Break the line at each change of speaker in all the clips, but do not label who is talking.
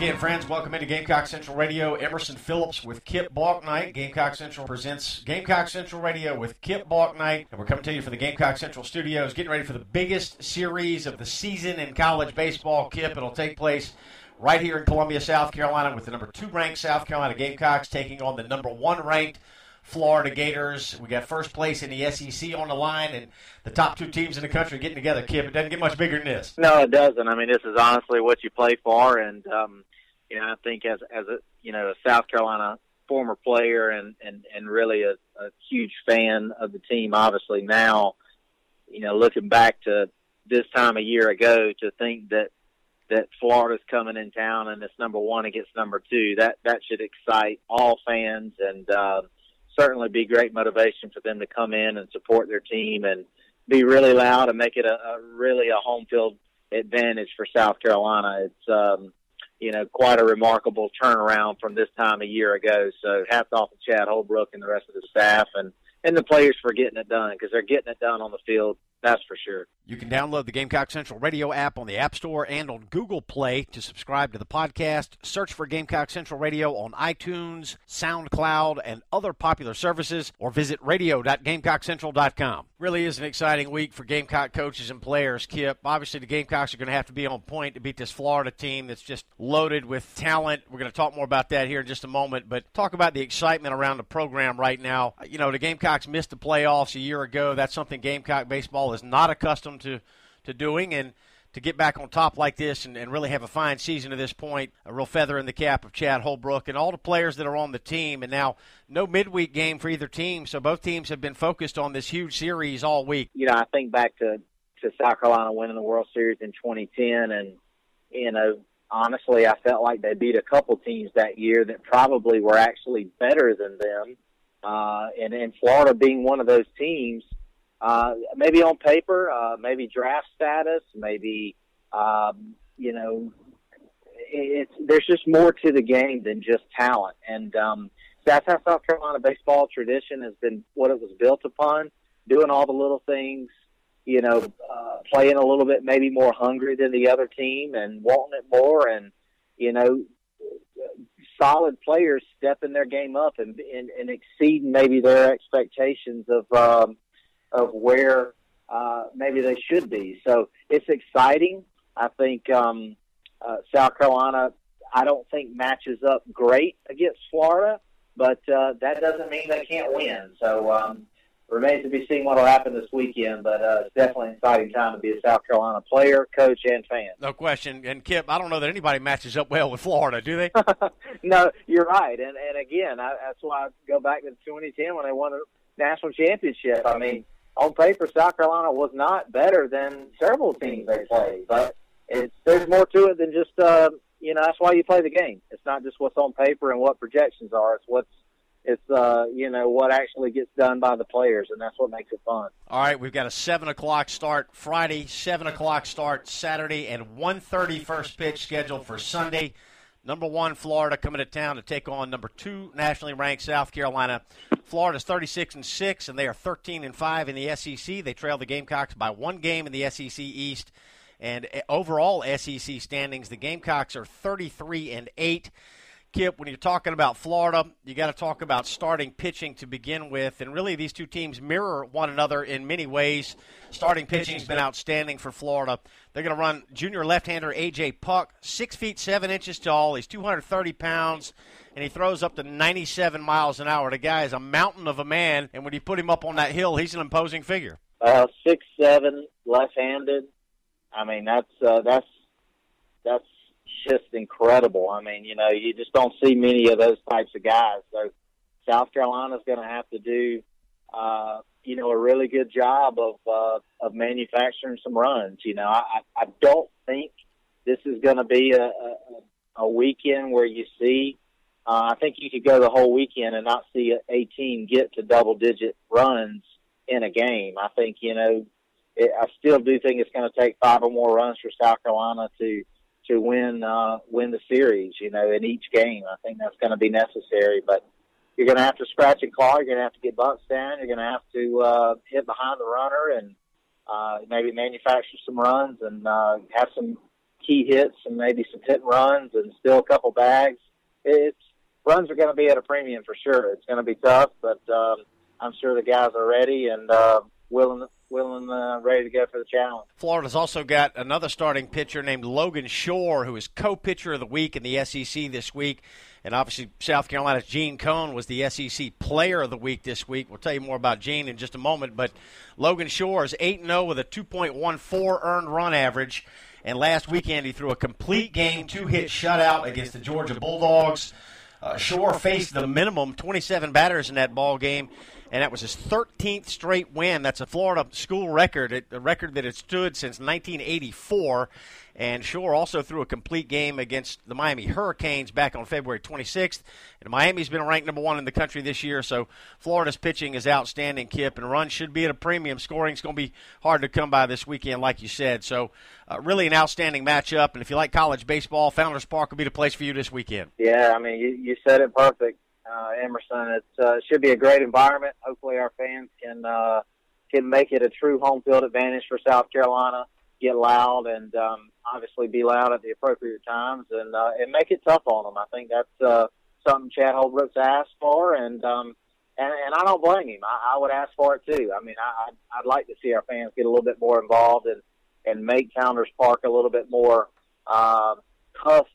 Again, friends. Welcome into Gamecock Central Radio. Emerson Phillips with Kip Bouknight. Gamecock Central presents Gamecock Central Radio with Kip Bouknight. And we're coming to you from the Gamecock Central studios, getting ready for the biggest series of the season in college baseball. Kip, it'll take place right here in Columbia, South Carolina, with the number two ranked South Carolina Gamecocks taking on the number one ranked Florida Gators. We got first place in the SEC on the line, and the top two teams in the country getting together. Kip, it doesn't get much bigger than this.
No, it doesn't. I mean, this is honestly what you play for, and um, you know, I think as as a you know a South Carolina former player and and and really a, a huge fan of the team. Obviously now, you know, looking back to this time a year ago, to think that that Florida's coming in town and it's number one against number two. That that should excite all fans and uh, certainly be great motivation for them to come in and support their team and be really loud and make it a, a really a home field advantage for South Carolina. It's um, you know quite a remarkable turnaround from this time a year ago. So hats off to Chad Holbrook and the rest of the staff and and the players for getting it done because they're getting it done on the field that's for sure.
You can download the Gamecock Central radio app on the App Store and on Google Play to subscribe to the podcast. Search for Gamecock Central Radio on iTunes, SoundCloud, and other popular services, or visit radio.gamecockcentral.com. Really is an exciting week for Gamecock coaches and players, Kip. Obviously, the Gamecocks are going to have to be on point to beat this Florida team that's just loaded with talent. We're going to talk more about that here in just a moment, but talk about the excitement around the program right now. You know, the Gamecocks missed the playoffs a year ago. That's something Gamecock baseball is not accustomed to, to doing. And to get back on top like this and, and, really have a fine season to this point, a real feather in the cap of Chad Holbrook and all the players that are on the team. And now no midweek game for either team, so both teams have been focused on this huge series all week.
You know, I think back to to South Carolina winning the World Series in 2010, and you know, honestly, I felt like they beat a couple teams that year that probably were actually better than them. Uh, and in Florida being one of those teams, uh, maybe on paper, uh, maybe draft status, maybe um, you know, it's there's just more to the game than just talent, and um, that's how South Carolina baseball tradition has been what it was built upon, doing all the little things, you know, uh, playing a little bit maybe more hungry than the other team and wanting it more, and you know, solid players stepping their game up and, and, and exceeding maybe their expectations of. Um, of where uh, maybe they should be. So it's exciting. I think um, uh, South Carolina, I don't think matches up great against Florida, but uh, that doesn't mean they can't win. So um, remains to be seen what will happen this weekend, but uh, it's definitely an exciting time to be a South Carolina player, coach, and fan.
No question. And Kip, I don't know that anybody matches up well with Florida, do they?
no, you're right. And and again, I, that's why I go back to 2010 when they won the national championship. I mean, on paper, South Carolina was not better than several teams they played, but it's there's more to it than just uh, you know that's why you play the game. It's not just what's on paper and what projections are. It's what's it's uh, you know what actually gets done by the players, and that's what makes it fun.
All right, we've got a seven o'clock start Friday, seven o'clock start Saturday, and one thirty first pitch scheduled for Sunday. Number one, Florida coming to town to take on number two, nationally ranked South Carolina. Florida's 36 and six, and they are 13 and five in the SEC. They trail the Gamecocks by one game in the SEC East, and eh, overall SEC standings, the Gamecocks are 33 and eight. Kip, when you're talking about Florida, you got to talk about starting pitching to begin with, and really these two teams mirror one another in many ways. Starting pitching's been outstanding for Florida. They're going to run junior left-hander AJ Puk, six feet seven inches tall. He's 230 pounds, and he throws up to 97 miles an hour. The guy is a mountain of a man, and when you put him up on that hill, he's an imposing figure.
Uh, six seven, left-handed. I mean, that's uh, that's that's just incredible. I mean, you know, you just don't see many of those types of guys. So South Carolina's going to have to do, uh, you know, a really good job of uh, of manufacturing some runs. You know, I, I don't think this is going to be a, a, a weekend where you see. Uh, I think you could go the whole weekend and not see a team get to double digit runs in a game. I think you know, it, I still do think it's going to take five or more runs for South Carolina to to win uh, win the series. You know, in each game, I think that's going to be necessary. But you're going to have to scratch and claw. You're going to have to get bunts down. You're going to have to uh, hit behind the runner and uh, maybe manufacture some runs and uh, have some key hits and maybe some hit runs and steal a couple bags. It's runs are going to be at a premium for sure. It's going to be tough, but um, I'm sure the guys are ready and uh, willing willing, uh, ready to go for the challenge.
Florida's also got another starting pitcher named Logan Shore, who is co-pitcher of the week in the SEC this week. And obviously, South Carolina's Gene Cone was the SEC Player of the Week this week. We'll tell you more about Gene in just a moment. But Logan Shore is 8 0 with a 2.14 earned run average. And last weekend, he threw a complete game, two hit shutout against the Georgia Bulldogs. Uh, Shore faced the minimum 27 batters in that ball game and that was his 13th straight win. That's a Florida school record, a record that had stood since 1984. And Shore also threw a complete game against the Miami Hurricanes back on February 26th. And Miami's been ranked number one in the country this year, so Florida's pitching is outstanding, Kip, and runs should be at a premium. Scoring's going to be hard to come by this weekend, like you said. So, uh, really an outstanding matchup. And if you like college baseball, Founders Park will be the place for you this weekend.
Yeah, I mean, you, you said it perfect uh, Emerson. It uh, should be a great environment. Hopefully, our fans can uh, can make it a true home field advantage for South Carolina. Get loud and um, obviously be loud at the appropriate times and uh, and make it tough on them. I think that's uh, something Chad Holbrook's asked for, and um, and and I don't blame him. I, I would ask for it too. I mean, I I'd, I'd like to see our fans get a little bit more involved and and make Founders Park a little bit more uh, tough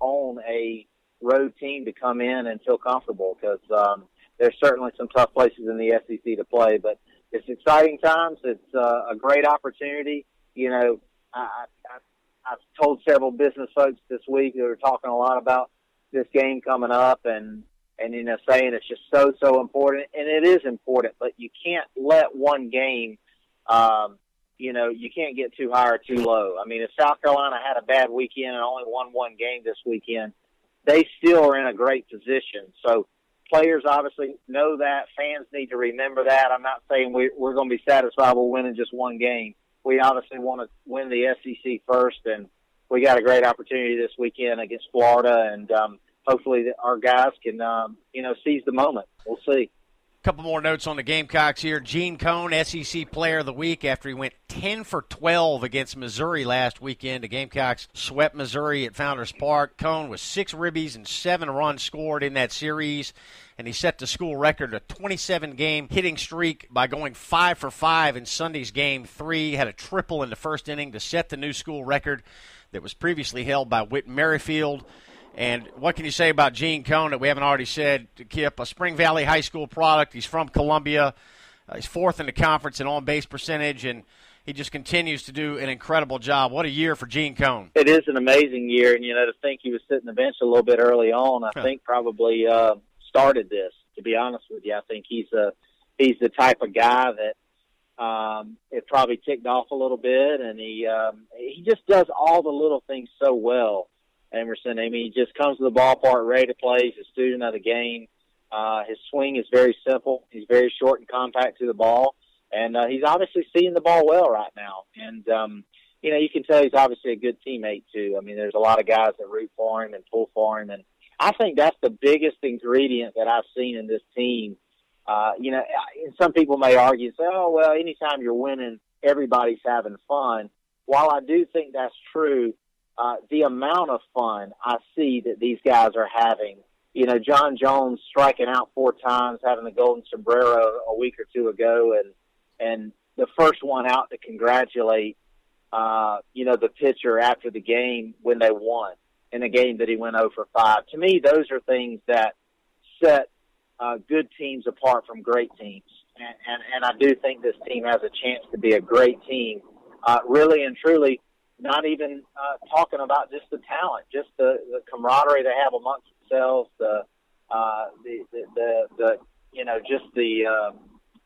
on a road team to come in and feel comfortable because um, there's certainly some tough places in the SEC to play, but it's exciting times. It's uh, a great opportunity. You know, I, I, I've told several business folks this week who are talking a lot about this game coming up and and you know saying it's just so so important and it is important but you can't let one game um you know you can't get too high or too low i mean if south carolina had a bad weekend and only won one game this weekend they still are in a great position. So players obviously know that. Fans need to remember that. I'm not saying we, we're going to be satisfied with winning just one game. We obviously want to win the SEC first, and we got a great opportunity this weekend against Florida, and um, hopefully our guys can, um, you know, seize the moment. We'll see
couple more notes on the Gamecocks here. Gene Cone, SEC Player of the Week, after he went 10 for 12 against Missouri last weekend. The Gamecocks swept Missouri at Founders Park. Cone was six ribbies and seven runs scored in that series, and he set the school record a 27 game hitting streak by going five for five in Sunday's game three. Had a triple in the first inning to set the new school record that was previously held by Whit Merrifield. And what can you say about Gene Cone that we haven't already said? Kip, a Spring Valley High School product. He's from Columbia. Uh, he's fourth in the conference in on base percentage, and he just continues to do an incredible job. What a year for Gene Cone!
It is an amazing year, and you know to think he was sitting the bench a little bit early on. I think probably uh, started this. To be honest with you, I think he's a he's the type of guy that um, it probably ticked off a little bit, and he um, he just does all the little things so well. Emerson. I mean, he just comes to the ballpark ready to play. He's a student of the game. Uh, his swing is very simple. He's very short and compact to the ball, and uh, he's obviously seeing the ball well right now. And um, you know, you can tell he's obviously a good teammate too. I mean, there's a lot of guys that root for him and pull for him, and I think that's the biggest ingredient that I've seen in this team. Uh, you know, and some people may argue, say, "Oh, well, anytime you're winning, everybody's having fun." While I do think that's true, uh, the amount of fun I see that these guys are having. You know, John Jones striking out four times, having the golden sombrero a week or two ago, and and the first one out to congratulate, uh, you know, the pitcher after the game when they won in a game that he went over 5. To me, those are things that set uh, good teams apart from great teams, and, and and I do think this team has a chance to be a great team, uh, really and truly not even uh, talking about just the talent, just the, the camaraderie they have amongst themselves, the uh, the, the the the you know just the uh,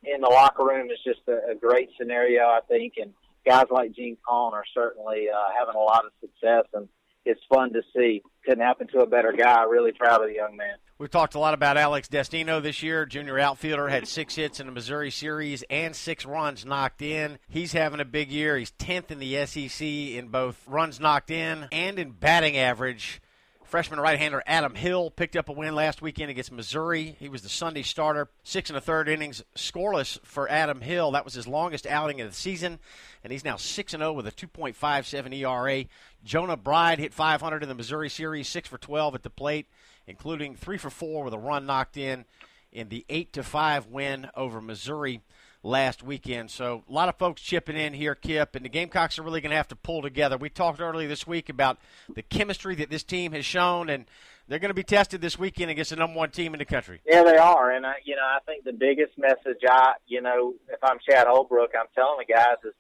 in the locker room is just a, a great scenario, I think, and guys like Gene Cone are certainly uh, having a lot of success, and it's fun to see. Couldn't happen to a better guy. Really proud of the young man.
We've talked a lot about Alex Destino this year. Junior outfielder had six hits in the Missouri series and six runs knocked in. He's having a big year. He's 10th in the SEC in both runs knocked in and in batting average Freshman right-hander Adam Hill picked up a win last weekend against Missouri. He was the Sunday starter, six and a third innings, scoreless for Adam Hill. That was his longest outing of the season, and he's now six and zero oh with a 2.57 ERA. Jonah Bride hit 500 in the Missouri series, six for 12 at the plate, including three for four with a run knocked in in the eight to five win over Missouri last weekend. So a lot of folks chipping in here, Kip, and the Gamecocks are really going to have to pull together. We talked earlier this week about the chemistry that this team has shown, and they're going to be tested this weekend against the number one team in the country.
Yeah, they are, and I, you know, I think the biggest message I, you know, if I'm Chad Holbrook, I'm telling the guys is,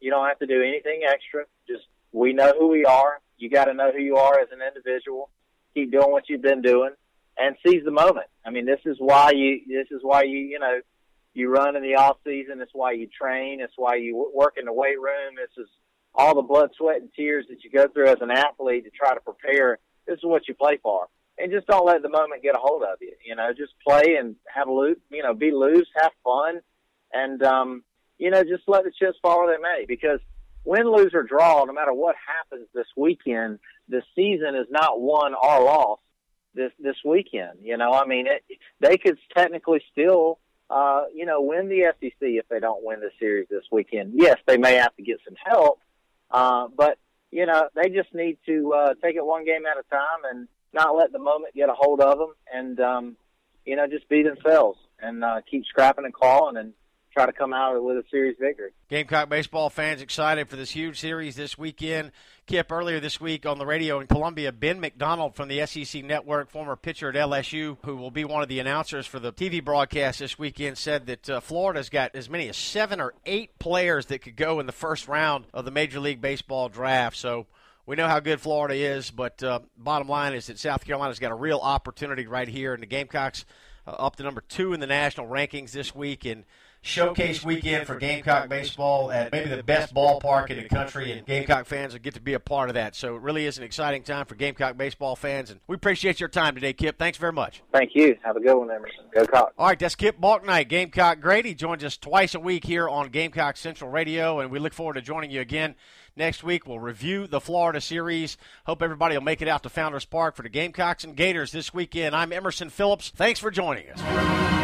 you don't have to do anything extra. Just we know who we are. You got to know who you are as an individual. Keep doing what you've been doing, and seize the moment. I mean, this is why you. This is why you. You know you run in the off season. It's why you train. It's why you work in the weight room. This is all the blood, sweat, and tears that you go through as an athlete to try to prepare. This is what you play for, and just don't let the moment get a hold of you. You know, just play and have a loop. You know, be loose, have fun, and um, you know, just let the chips fall where they may. Because win, lose, or draw, no matter what happens this weekend, the season is not won or lost this this weekend. You know, I mean, it, they could technically still uh, you know, win the SEC if they don't win the series this weekend. Yes, they may have to get some help, uh, but you know, they just need to uh, take it one game at a time and not let the moment get a hold of them, and um, you know, just be themselves and uh, keep scrapping and clawing and try to come out with a series victory.
Gamecock baseball fans excited for this huge series this weekend. Kip, earlier this week on the radio in Columbia, Ben McDonald from the SEC Network, former pitcher at LSU, who will be one of the announcers for the TV broadcast this weekend, said that uh, Florida's got as many as seven or eight players that could go in the first round of the Major League Baseball draft. So we know how good Florida is, but uh, bottom line is that South Carolina's got a real opportunity right here, and the Gamecocks uh, up to number two in the national rankings this week, and showcase weekend for Gamecock baseball at maybe the best ballpark in the country, and Gamecock fans will get to be a part of that. So it really is an exciting time for Gamecock baseball fans, and we appreciate your time today, Kip. Thanks very much.
Thank you. Have a good one, Emerson. Go Cock.
All right, that's Kip Bouknight, Gamecock Grady joins us twice a week here on Gamecock Central Radio, and we look forward to joining you again next week. We'll review the Florida series. Hope everybody will make it out to Founders Park for the Gamecocks and Gators this weekend. I'm Emerson Phillips. Thanks for joining us.